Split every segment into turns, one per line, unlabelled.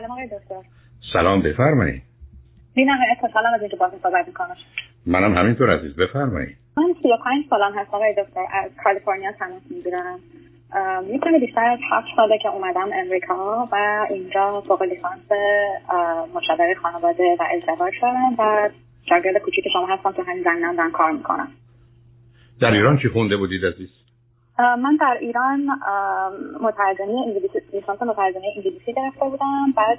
سلام آقای دکتر.
سلام بفرمایید
بینم اتصالم از اینجا باز صحبت می‌کنم.
منم همینطور عزیز بفرمایید
من 35 سالم هست آقای دکتر. از کالیفرنیا تماس می‌گیرم. می‌تونه بیشتر از هفت ساله که اومدم امریکا و اینجا فوق لیسانس مشاوره خانواده و ازدواج شدم و شاگرد کوچیک شما هستم تو همین زمینه دارم کار می‌کنم
در ایران چی خونده بودید عزیز؟
من در ایران مترجمی انگلیسی لیسانس مترجمی انگلیسی گرفته بودم. بعد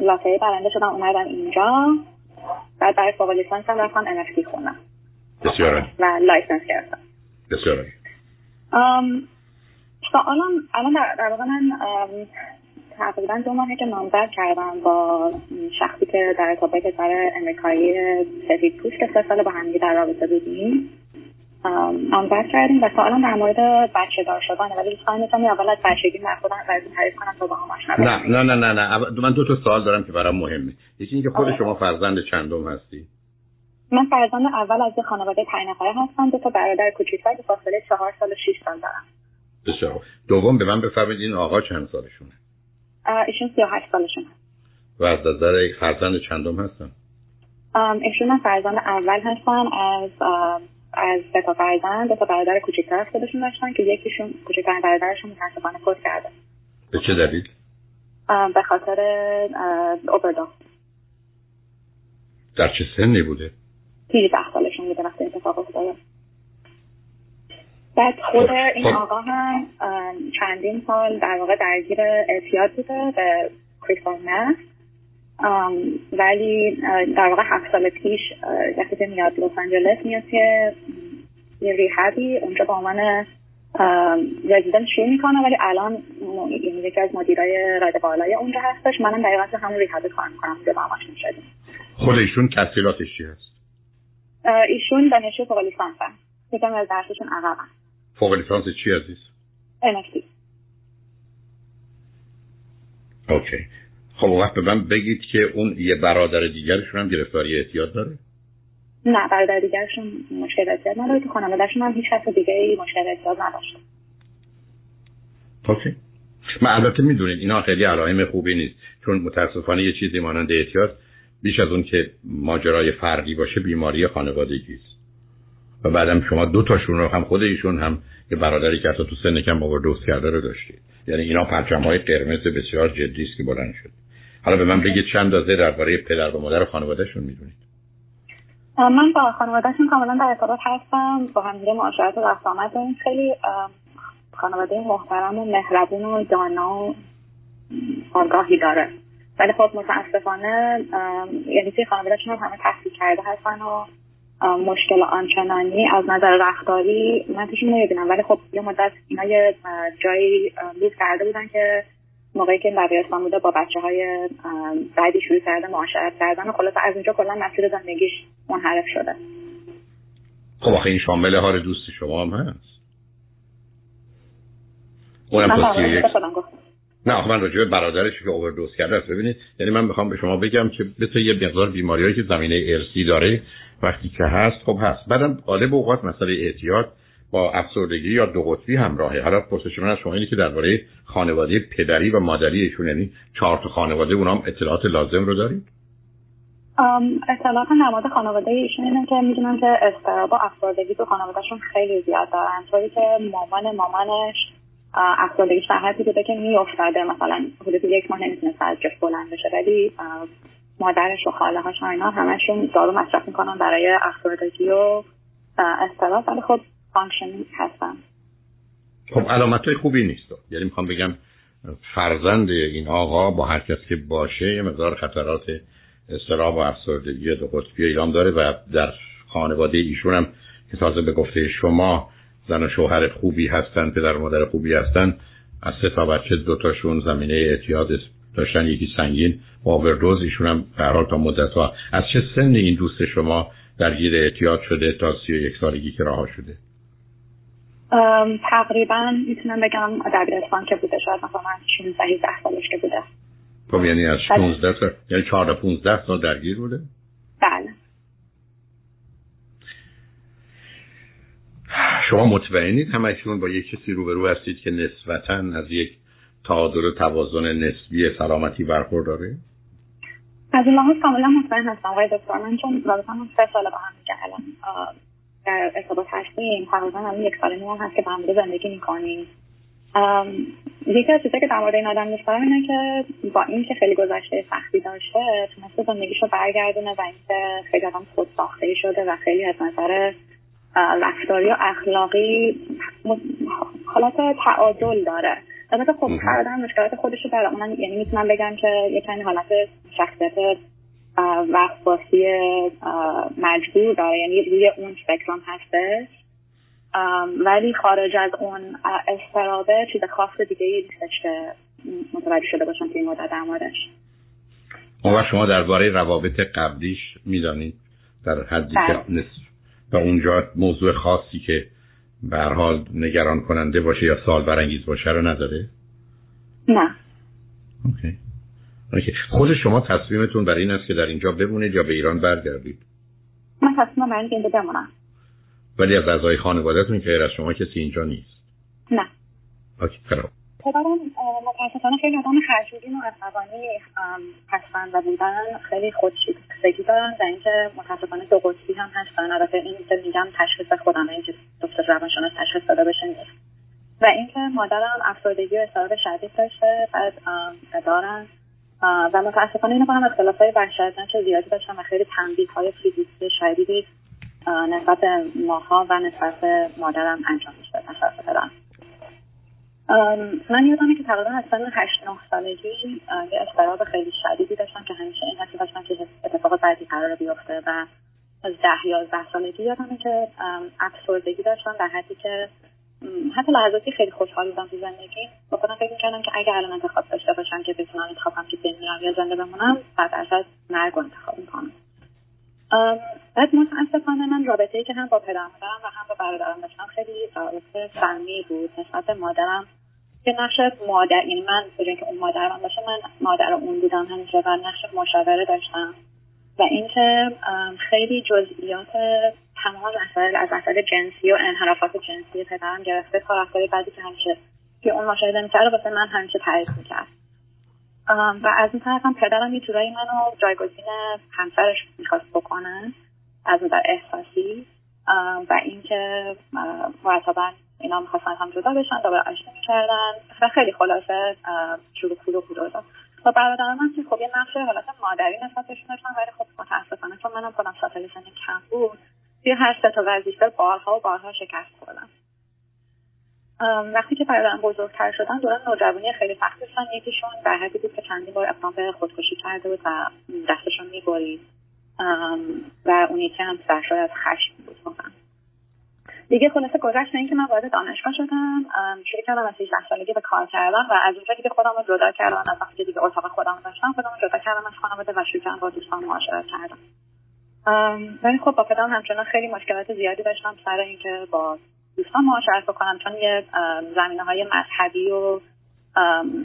lottery برنده شدم اومدم اینجا. بعد برای فوق لیسانس هم رفتم ام خوندم.
بسیار
و license گرفتم.
بسیار
الان الان در واقع من تقریبا دو ماهه که نامزد کردم با شخصی که در ارتباط پسر امریکایی سفید پوست که سه سال با همدیگه در رابطه بودیم. نامزد کردیم و سوالم در مورد بچه دار شدن ولی دوست می‌تونم اول از بچگی من خودم براتون تعریف کنم تا با هم آشنا
نه نه نه نه نه. من دو تا سوال دارم که برام مهمه. یکی اینکه خود شما فرزند چندم هستی؟
من فرزند اول از خانواده پنج نفره هستم دو تا برادر کوچیک‌تر که فاصله چهار سال و 6 سال دارم.
بسیار دوم به من بفرمایید این آقا چند سالشونه؟
ایشون 38 سالشونه.
و از نظر فرزند چندم هستن؟
ایشون فرزند اول هستن از از سه تا فرزند دو تا برادر کوچکتر از خودشون داشتن که یکیشون کوچکترین برادرشون متاسفانه فوت کرده
به چه دلیل؟
به خاطر اوبردوز
در چه سنی بوده؟
18 سالشون بوده وقتی اتفاق افتاده. بعد خود این خب. آقا هم چندین سال در واقع درگیر اعتیاد بوده به کریستال ولی در واقع هفت سال پیش وقتی که میاد لس آنجلس میاد که یه ریحبی اونجا با عنوان رزیدنت شروع می‌کنه ولی الان یکی از مدیرای رد بالای اونجا هستش. منم دقیقا تو همون ریحب کار می‌کنم که با همش شدیم.
خود ایشون تحصیلاتش چی هست؟
ایشون دانشجو فوق لیسانس هست. یکم از درسشون عقب
فوق لیسانس چی عزیز
NFT
اوکی. خب وقت به من بگید که اون یه برادر دیگرشون هم گرفتاری احتیاط داره؟
نه برادر دیگرشون مشکل احتیاط نداره تو خانوادهشون هم هیچ کس دیگه ای مشکل احتیاط نداشته
اوکی. من البته می‌دونید اینا خیلی علائم خوبی نیست چون متاسفانه یه چیزی مانند احتیاط بیش از اون که ماجرای فرقی باشه بیماری خانوادگی است. و بعدم شما دو تاشون رو هم خود ایشون هم یه برادری که تو سن کم اووردوز کرده رو داشتید. یعنی اینا پرچم های قرمز بسیار جدی است که بلند شد. حالا به من بگید چند اندازه درباره پدر و مادر خانوادهشون می‌دونید؟
من با خانوادهشون کاملا در ارتباط هستم. با همدیگه معاشرت و رفت آمد خیلی خانواده محترم و مهربون و دانا و آگاهی داره. ولی خب متاسفانه یعنی که خانوادهشون هم همه تحصیل کرده هستن و مشکل آنچنانی از نظر رفتاری من توشون نمی‌بینم. ولی خب یه مدت اینا یه جایی کرده بودن که موقعی که دبیرستان بوده با بچه های بعدی شروع کرده معاشرت کردن و خلاص از اونجا کلا مسیر زندگیش منحرف شده.
خب آخه این شامل حال دوست شما هم هست. اونم یک نه من راجع برادرش که اووردوز کرده است. ببینید یعنی من می‌خوام به شما بگم که مثل یه مقدار بیماریایی که زمینه ارسی داره وقتی که هست خب هست. بعدم غالب اوقات مسئله اعتیاد با افسردگی یا دو قطبی همراهه. حالا پرسش من از شما اینه که درباره خانواده پدری و مادری ایشون یعنی چهار تا خانواده اونام اطلاعات لازم رو دارید؟
اطلاعات نماد خانواده ایشون اینه که می‌دونم که استراب و افسردگی تو خانوادهشون خیلی زیاد دارن. طوری که مامان مامانش افسردگیش در حدی بوده که میافتاده. مثلا حدود یک ماه نمی‌تونست از جاش بلند بشه ولی مادرش و خاله هاش اینا همشون دارو مصرف می‌کنن برای افسردگی و اضطراب ولی خب function هستن
خب علامت های خوبی نیست. یعنی می‌خوام بگم فرزند این آقا با هر کس که باشه یه مقدار خطرات اضطراب و افسردگی دو قطبی ایران داره و در خانواده ایشون هم که تازه به گفته شما زن و شوهر خوبی هستن پدر و مادر خوبی هستن از سه تا بچه دوتاشون زمینه اعتیاد داشتن یکی سنگین با اووردوز ایشون هم حال تا مدت ها از چه سن این دوست شما درگیر اعتیاد شده تا سی و یک سالگی که رها شده؟
تقریبا می‌تونم بگم دبیرستان که بوده شاید مثلا 16 17 سالش که بوده.
خب یعنی از 16 سال یعنی 14 15 سال درگیر بوده؟
بله.
شما مطمئنید همشون با یک کسی روبرو هستید که نسبتا از یک تعادل و توازن نسبی سلامتی برخورداره؟
از این لحاظ کاملا مطمئن هستم آقای دکتر. من چون رابطمون سه سال با هم دیگه الان در ارتباط هستیم. تقریبا الان یک سال نیم هست که با هم زندگی می‌کنیم. یکی از چیزایی که در مورد این آدم دوست اینه که با اینکه خیلی گذشته سختی داشته تونسته زندگیش رو برگردونه و اینکه خیلی آدم خود ساخته شده و خیلی از نظر رفتاری و اخلاقی حالت تعادل داره. البته خب هر آدم مشکلات خودش رو داره یعنی می‌تونم بگم که یه کمی حالت شخصیت وقتباسی مجبور داره یعنی روی اون سپکترم هستش ولی خارج از اون استرابه چیز خاص دیگه ای نیستش که متوجه شده باشم که این مدت در موردش
و شما درباره روابط قبلیش می‌دانید در حدی که بله. نصف و اونجا موضوع خاصی که به حال نگران کننده باشه یا سال برانگیز باشه رو نداره
نه
اوکی. خود شما تصمیمتون برای این است که در اینجا بمونید یا به ایران برگردید؟
من تصمیم برای اینجا بمونم.
ولی از اعضای خانوادهتون که از شما کسی اینجا نیست؟
نه.
اوکی خراب
پدرم متاسفانه خیلی آدم خرجودین و عصبانی هستن و بودن. خیلی خودشیفتگی دارن و اینکه متاسفانه دو قطبی هم هستن. البته این که میگم تشخیص خودم اینکه دکتر روانشناس تشخیص داده بشه نیست. و اینکه مادرم افسردگی و استراب شدید داشته بعد دارن و متاسفانه اینو کنم اختلاف های وحشتناک زیادی داشتن و خیلی تنبیه های فیزیکی شدیدی نسبت ماها و نسبت مادرم انجام میشه نسبت پدرم من یادمه که تقریبا از سن هشت نه سالگی یه استراب خیلی شدیدی داشتم که همیشه این حسی داشتم که اتفاق بعدی قرار بیفته و از ده یازده سالگی یادمه که افسردگی داشتم در حدی که حتی لحظاتی خیلی خوشحال بودم تو زندگی. با خودم فکر می‌کردم که اگر الان انتخاب داشته باشم که بتونم انتخابم که بمیرم یا زنده بمونم صد درصد مرگ انتخاب می‌کنم بعد متاسفانه من رابطه ای که هم با پدرم دارم و هم با برادرم داشتم خیلی رابطه فنی بود. نسبت مادرم که نقش مادر یعنی من به که اون مادر من باشه من مادر اون بودم همیشه و نقش مشاوره داشتم. و اینکه خیلی جزئیات تمام مسائل از مسائل جنسی و انحرافات جنسی پدرم گرفته تا بعدی که همیشه که اون مشاهده می‌کرد واسه من همیشه تعریف می‌کرد. و از این طرف هم پدرم یه جورایی منو جایگزین همسرش می‌خواست بکنه از نظر احساسی. و اینکه مرتبا اینا می‌خواستن هم جدا بشن دوباره آشنا می‌کردن. و خیلی خلاصه شروع پول و پول و برادر من که خب یه نقش حالت مادری نسبتشون داشتن. ولی خب متاسفانه چون منم خودم ساتل سن کم بود توی هر سه تا وظیفه بارها و بارها شکست خوردم. وقتی که برادرم بزرگتر شدن دوران نوجوانی خیلی سخت داشتن یکیشون در حدی بود که چندین بار اقدام به خودکشی کرده بود و دستشون می‌برید. و اون یکی هم سرشار از خشم بود واقعا. دیگه خلاصه گذشت اینکه من وارد دانشگاه شدم. شروع کردم از 18 سالگی به کار کردن و از اونجا دیگه خودم رو جدا کردم. از وقتی دیگه اتاق خودم داشتم خودم جدا کردم از خانواده و شروع کردم با دوستان معاشرت کردم ولی خب با پدرم همچنان خیلی مشکلات زیادی داشتم. سر اینکه با دوستان معاشرت بکنم چون یه زمینه های مذهبی و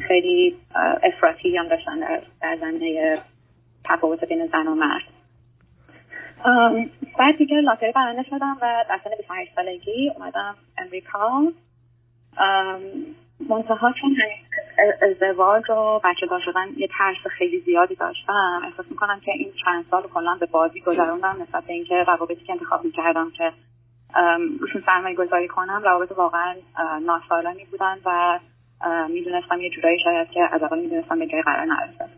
خیلی افراطی هم داشتن در, زمینه تفاوت بین زن و مرد. بعد دیگه لاتری برنده شدم و در سن 28 سالگی اومدم امریکا. منتها چون ازدواج و بچه دار شدن یه ترس خیلی زیادی داشتم احساس می‌کنم که این چند سال کلا به بازی گذروندم نسبت به اینکه روابطی که انتخاب می‌کردم که روشون سرمایه گذاری کنم روابط واقعا ناسالمی بودن و می‌دونستم یه جورایی شاید که از اول می‌دونستم به جای قرار نرسه.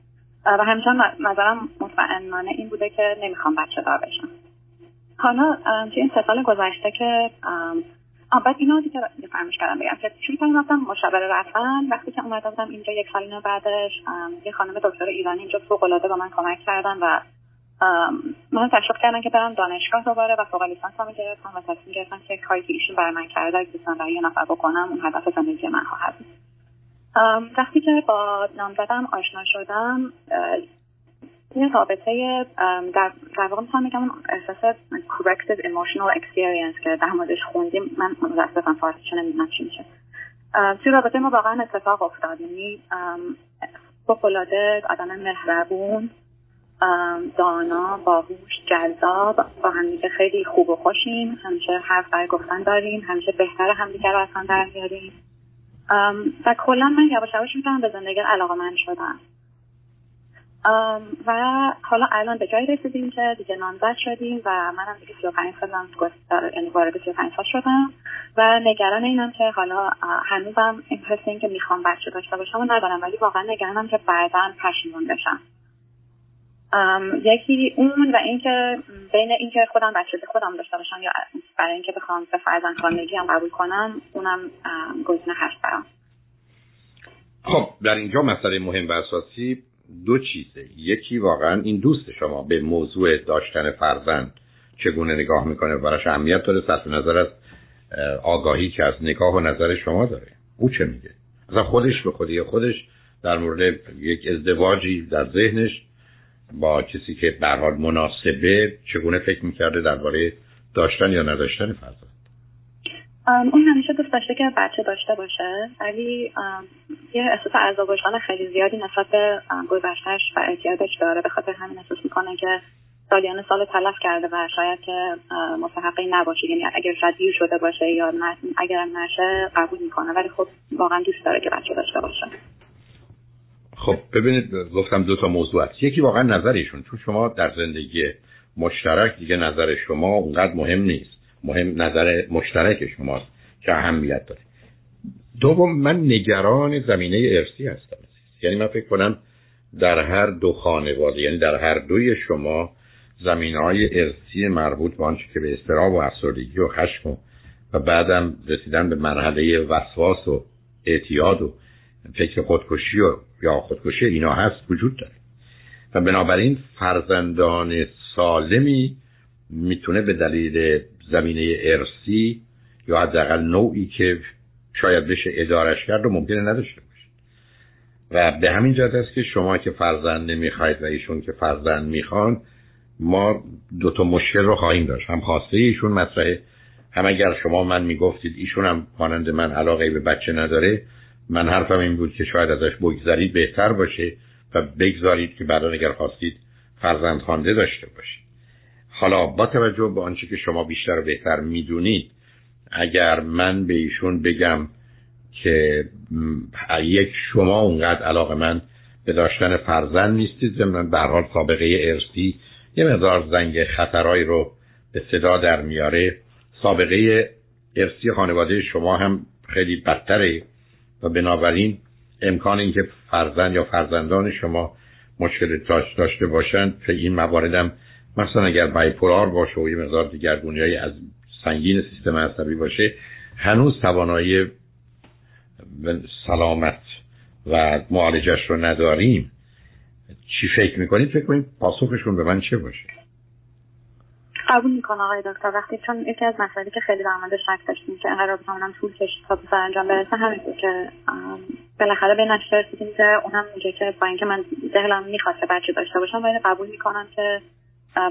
و همیشه نظرم مطمئنانه این بوده که نمی‌خوام بچه دار بشم. حالا توی این سه سال گذشته که بعد اینا دیگه فرمش کردم بگم که شروع کردم رفتم مشاوره رفتن وقتی که اومده بودم اینجا یک سال بعدش یه خانم دکتر ایرانی اینجا فوق با من کمک کردن و من تشویق کردن که برم دانشگاه دوباره و فوق لیسانس هم گرفتم و تصمیم گرفتم که کاری که ایشون برای من کرده اگه دوستان برای یه نفر بکنم اون هدف زندگی من خواهد وقتی که با نامزدم آشنا شدم یه رابطه در, در واقع می‌تونم بگم احساس corrective emotional experience که در موردش خوندیم من متاسفم فارسی نمی‌دونم چی میشه. توی رابطه ما واقعا اتفاق افتاد. یعنی فوقالعاده آدم مهربون دانا باهوش جذاب با همدیگه خیلی خوب و خوشیم. همیشه حرف برای گفتن داریم. همیشه بهتر همدیگه رو هم در میاریم و کلا من یواش یواش می‌تونم به زندگی علاقه من شدم و حالا الان به جایی رسیدیم که دیگه نامزد شدیم و منم دیگه 35 سالم یعنی وارد 35 سال شدم. و نگران اینم که حالا هنوزم این حس این که می‌خوام بچه داشته باشم و ندارم. ولی واقعا نگرانم که بعدا پشیمون بشم. یکی اون و اینکه بین اینکه خودم بچه خودم داشته باشم یا برای اینکه بخوام به فرزند خانگی هم قبول کنم اونم گزینه هست برام.
خب در اینجا مسئله مهم و اساسی دو چیزه. یکی واقعا این دوست شما به موضوع داشتن فرزند چگونه نگاه می‌کنه براش اهمیت داره صرف نظر از آگاهی که از نگاه و نظر شما داره. او چه میگه؟ از خودش به خودی خودش در مورد یک ازدواجی در ذهنش با کسی که به حال مناسبه چگونه فکر می‌کرده درباره داشتن یا نداشتن فرزند؟
اون همیشه دوست داشته که بچه داشته باشه ولی یه احساس عذاب خیلی زیادی نسبت به گذشتهش و اعتیادش داره. به خاطر همین احساس می‌کنه که سالیان سال تلف کرده و شاید که مستحقی نباشه یعنی اگر شاید شده باشه یا اگر نشه قبول می‌کنه. ولی خب واقعا دوست داره که بچه داشته باشه.
خب ببینید گفتم دو تا موضوع هست یکی واقعا نظرشون چون شما در زندگی مشترک دیگه نظر شما اونقدر مهم نیست. مهم نظر مشترک شماست که اهمیت داره. دوم من نگران زمینه ارسی هستم. یعنی من فکر کنم در هر دو خانواده یعنی در هر دوی شما زمینه های ارسی مربوط به آنچه که به استراب و افسردگی و خشم و بعدم رسیدن به مرحله وسواس و اعتیاد و فکر خودکشی و یا خودکشی اینا هست وجود داره. و بنابراین فرزندان سالمی می‌تونه به دلیل زمینه ارسی یا حداقل نوعی که شاید بشه ادارش کرد و ممکنه نداشته باشه. و به همین جهت است که شما که فرزند نمی‌خواید و ایشون که فرزند می‌خوان ما دو تا مشکل رو خواهیم داشت. هم خواسته ایشون مطرحه هم اگر شما من می‌گفتید ایشون هم مانند من علاقه به بچه نداره من حرفم این بود که شاید ازش بگذارید بهتر باشه و بگذارید که بعدا اگر خواستید فرزند خوانده داشته باشید. حالا با توجه به آنچه که شما بیشتر و بهتر می‌دونید اگر من به ایشون بگم که یک شما اونقدر علاقه من به داشتن فرزند نیستید من به حال سابقه ارسی یه مقدار زنگ خطرهایی رو به صدا در میاره. سابقه ارسی خانواده شما هم خیلی بدتره. و بنابراین امکان اینکه فرزند یا فرزندان شما مشکل داشته باشند که این مواردم مثلا اگر بایپولار باشه و یه مقدار دیگرگونی از سنگین سیستم عصبی باشه هنوز توانایی سلامت و معالجش رو نداریم. چی فکر می‌کنید؟ فکر کنید پاسخشون به من چه باشه؟
قبول می‌کنم آقای دکتر. وقتی چون یکی از مسائلی که خیلی در موردش شک داشتیم که انقدر بتونم طول کشید تا به سرانجام برسه همین بود که بالاخره به نتیجه رسیدیم که اونم میگه که با اینکه من دلم می‌خواد بچه داشته باشم ولی قبول می‌کنم که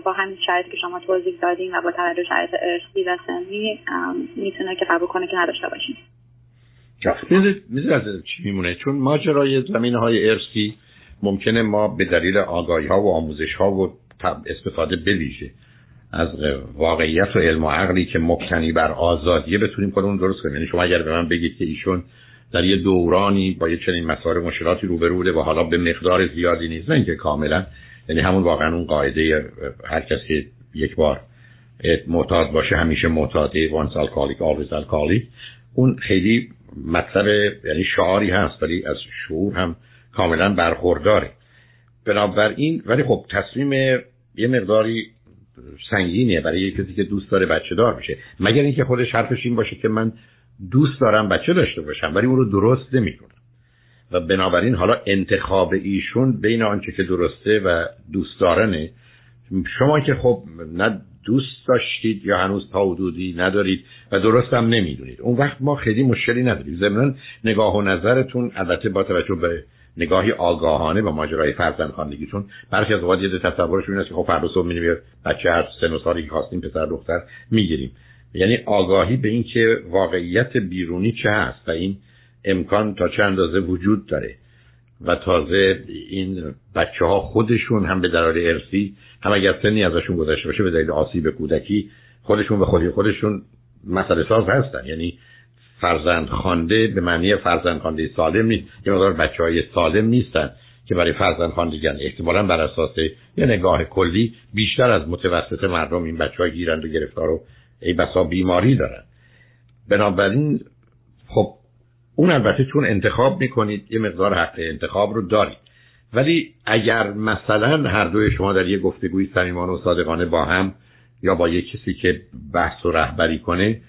با همین شرایطی که شما توضیح دادیم و با توجه شرایط ارثی و سنی می‌تونه که قبول کنه که نداشته باشیم.
می‌دونید چی میمونه؟ چون ماجرای زمین های ارثی ممکنه ما به دلیل آگاهی ها و آموزش ها و استفاده بویژه. از واقعیت و علم و عقلی که مبتنی بر آزادیه بتونیم خودمون درست کنیم. یعنی شما اگر به من بگید که ایشون در یه دورانی با یه چنین مسائل مشکلاتی روبرو بوده و حالا به مقدار زیادی نیست نه اینکه کاملا. یعنی همون واقعا اون قاعده هر کسی یک بار معتاد باشه همیشه معتاده once alcoholic always alcoholic اون خیلی مطلب یعنی شعاری هست ولی از شعور هم کاملا برخورداره. بنابراین ولی خب تصمیم یه مقداری سنگینه برای یه کسی که دوست داره بچه دار بشه مگر اینکه خودش حرفش این باشه که من دوست دارم بچه داشته باشم ولی اون رو درست نمی‌کنم. و بنابراین حالا انتخاب ایشون بین آنچه که درسته و دوست دارنه. شما که خب نه دوست داشتید یا هنوز تا حدودی ندارید و درست هم نمی‌دونید. اون وقت ما خیلی مشکلی نداریم. ضمن نگاه و نظرتون البته با توجه به نگاهی آگاهانه با ماجرای فرزند چون برخی از اوقات یه تصورشون اینه که خب فردا صبح می‌بینیم بچه هر سن و سالی که خواستیم پسر دختر می‌گیریم. یعنی آگاهی به اینکه واقعیت بیرونی چه هست و این امکان تا چه اندازه وجود داره. و تازه این بچه ها خودشون هم به درار ارسی هم اگر سنی ازشون گذشته باشه به دلیل آسیب کودکی خودشون به خودی خودشون مسئله ساز هستن. یعنی فرزند خانده به معنی فرزند خانده سالم نیست. یه مقدار بچه های سالم نیستن که برای فرزند خواندگان احتمالا بر اساس یه نگاه کلی بیشتر از متوسط مردم این بچه های گیرند و گرفتار و ای بسا بیماری دارن. بنابراین خب اون البته چون انتخاب می‌کنید یه مقدار حق انتخاب رو دارید. ولی اگر مثلا هر دوی شما در یه گفتگوی صمیمانه و صادقانه با هم یا با یه کسی که بحث و رهبری کنه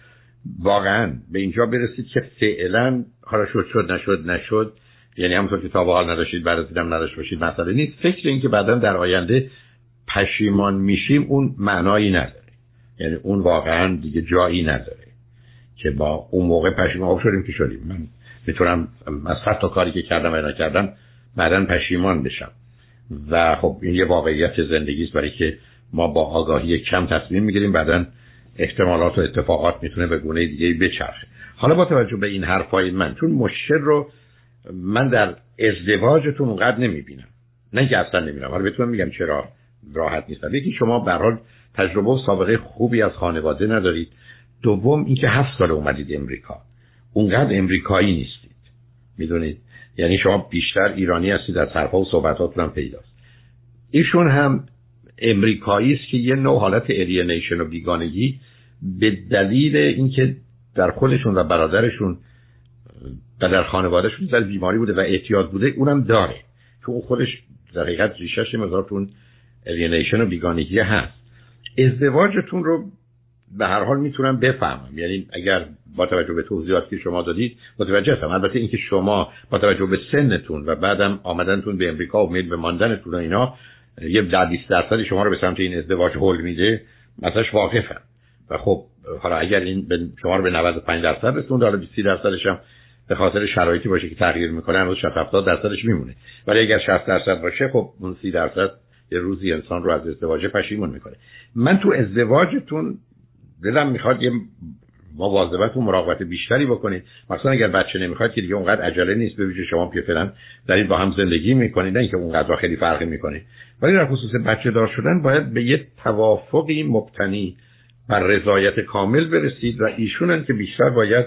واقعا. به اینجا برسید که فعلا حالا شد شد نشد نشد. یعنی همونطور که تا حال نداشتید دیدم نداشت باشید مسئله نیست. فکر این که بعدا در آینده پشیمان میشیم اون معنایی نداره. یعنی اون واقعا دیگه جایی نداره که با اون موقع پشیمان شدیم که شدیم. من می‌تونم از تا کاری که کردم و نکردم بعدا پشیمان بشم. و خب این یه واقعیت زندگی است برای که ما با آگاهی کم تصمیم می‌گیریم بعدا احتمالات و اتفاقات می‌تونه به گونه دیگه بچرخه. حالا با توجه به این حرفای من چون مشکل رو من در ازدواجتون اونقدر نمی‌بینم. نه که اصلا نمی‌بینم حالا بهتون میگم چرا راحت نیستم. یکی شما به حال تجربه و سابقه خوبی از خانواده ندارید. دوم اینکه هفت سال اومدید امریکا. اونقدر امریکایی نیستید. می‌دونید؟ یعنی شما بیشتر ایرانی هستید در حرفا و صحبتاتون هم پیداست. ایشون هم امریکایی است که یه نوع حالت الینیشن و بیگانگی به دلیل اینکه در خودشون و برادرشون و در خانوادهشون در بیماری بوده و احتیاط بوده اونم داره. که اون خودش در حقیقت ریشش مزارتون الینیشن و بیگانگی هست. ازدواجتون رو به هر حال می‌تونم بفهمم. یعنی اگر با توجه به توضیحاتی که شما دادید متوجه هستم. البته اینکه شما با توجه به سنتون و بعدم آمدنتون به امریکا و میل به ماندنتون و اینا یه در 20 درصد شما رو به سمت این ازدواج هول میده مثلاش واقفم و خب حالا اگر این شما رو به 95 درصد رسوند حالا 20 درصدش هم به خاطر شرایطی باشه که تغییر می‌کنه هنوز 60 70 درصدش میمونه. ولی اگر 60 درصد باشه خب اون 30 درصد یه روزی انسان رو از ازدواج پشیمون می‌کنه. من تو ازدواجتون دلم می‌خواد یه مواظبت و مراقبت بیشتری بکنید. مثلا اگر بچه نمی‌خواد که دیگه اونقدر عجله نیست ویژه شما که فعلا دارید با هم زندگی می‌کنید نه اینکه اونقدر خیلی فرقی می‌کنید ولی در خصوص بچه دار شدن باید به یه توافقی مبتنی بر رضایت کامل برسید و ایشونن که بیشتر باید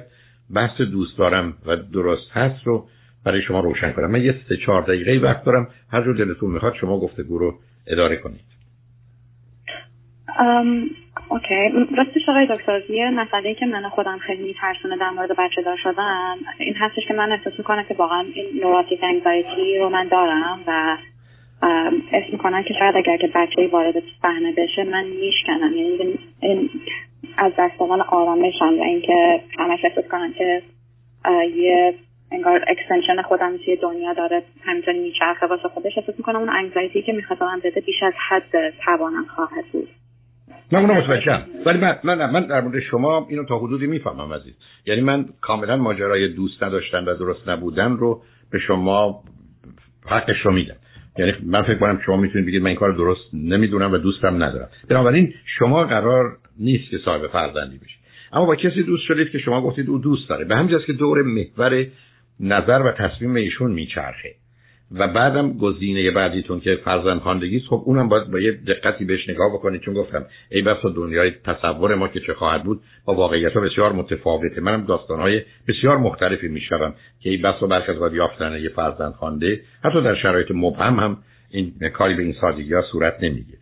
بحث دوست دارم و درست هست رو برای شما روشن کنم. من یه سه چهار دقیقه وقت دارم. هر جور دلتون می‌خواد شما گفتگو رو اداره کنید.
اوکی. راستش آقای دکتر یه مسئله که من خودم خیلی میترسونه در مورد بچه دار شدن این هستش که من احساس می‌کنم که واقعا این نوراتیک انگزایتی رو من دارم و اسم می‌کنم که شاید اگر که بچه وارد صحنه بشه من میشکنم. یعنی این از دستمان آرامشم و اینکه همش احساس کنم که یه انگار اکستنشن خودم توی دنیا داره همینطوری میچرخه واسه خودش احساس می‌کنم اون انگزایتی که می‌خواد من بده بیش از حد توانم خواهد بود.
من اونو متوجهم. ولی من, من, من در مورد شما اینو تا حدودی می‌فهمم عزیز. یعنی من کاملا ماجرای دوست نداشتن و درست نبودن رو به شما حقش رو میدم. یعنی من فکر کنم شما می‌تونید بگید من این کار درست نمی‌دونم و دوستم ندارم. بنابراین شما قرار نیست که صاحب فرزندی بشید اما با کسی دوست شدید که شما گفتید او دوست داره. به همین که دور محور نظر و تصمیم ایشون میچرخه. و بعدم گزینه بعدیتون که فرزند خواندگی خب اونم باید با یه دقتی بهش نگاه بکنید چون گفتم ای بسا دنیای تصور ما که چه خواهد بود با واقعیت ها بسیار متفاوته. منم داستان های بسیار مختلفی میشنوم که ای بسا برخ از باید یافتن یه فرزند خوانده حتی در شرایط مبهم هم این کاری به این سادگی ها صورت نمی‌گیره.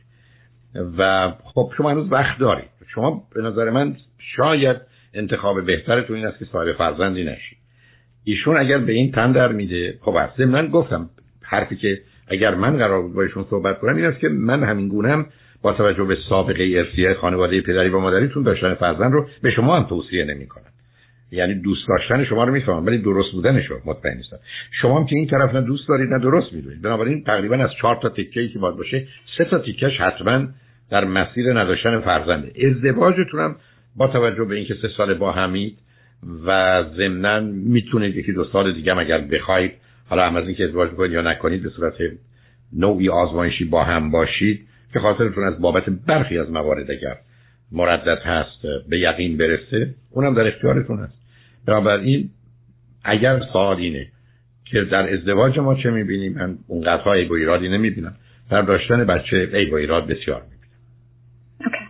و خب شما هنوز وقت دارید. شما به نظر من شاید انتخاب بهترتون این است که صاحب فرزندی نشید. ایشون اگر به این تن در میده خب من گفتم حرفی که اگر من قرار بود با ایشون صحبت کنم این است که من همین گونه هم با توجه به سابقه ارثی خانواده پدری و مادریتون داشتن فرزند رو به شما هم توصیه نمی‌کنم. یعنی دوست داشتن شما رو می‌فهمم ولی درست بودنش رو مطمئن نیستم. شما هم که این طرف نه دوست دارید نه درست می‌دونید. بنابراین تقریبا از چهار تا ای که باید باشه سه تا تیکش حتما در مسیر نداشتن فرزنده. ازدواجتون هم با توجه به اینکه سه سال با همید و ضمنا می‌تونید یکی دو سال دیگه هم اگر بخواید حالا هم از اینکه ازدواج بکنید یا نکنید به صورت نوعی آزمایشی با هم باشید که خاطرتون از بابت برخی از موارد اگر مردد هست به یقین برسه اونم در اختیارتون هست. بنابراین اگر سوال اینه که در ازدواج ما چه می‌بینیم من اونقدرها ای با ایرادی نمی‌بینم. در داشتن بچه ای با ایراد بسیار می‌بینم.
okay.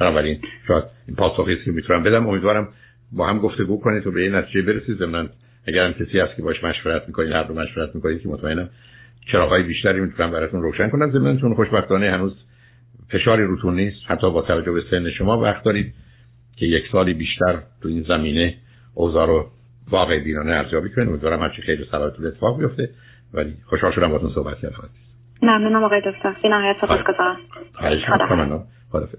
بنابراین شاید این پاسخی که می‌تونم بدم امیدوارم با هم گفتگو کنید و به این نتیجه برسید ضمن اگر هم کسی هست که باش مشورت می‌کنید هر دو مشورت می‌کنید که مطمئنم چراغای بیشتری می‌تونن براتون روشن کنن. ضمن خوشبختانه هنوز فشاری روتون نیست. حتی با توجه به سن شما وقت دارید که یک سالی بیشتر تو این زمینه اوضاع رو واقع بینانه ارزیابی کنید. امیدوارم هرچی خیلی سلامتون اتفاق بیفته. ولی خوشحال شدم باهاتون صحبت کردم.
ممنونم آقای دکتر. بی نهایت سپاسگزارم
خواهش می‌کنم. خدافظ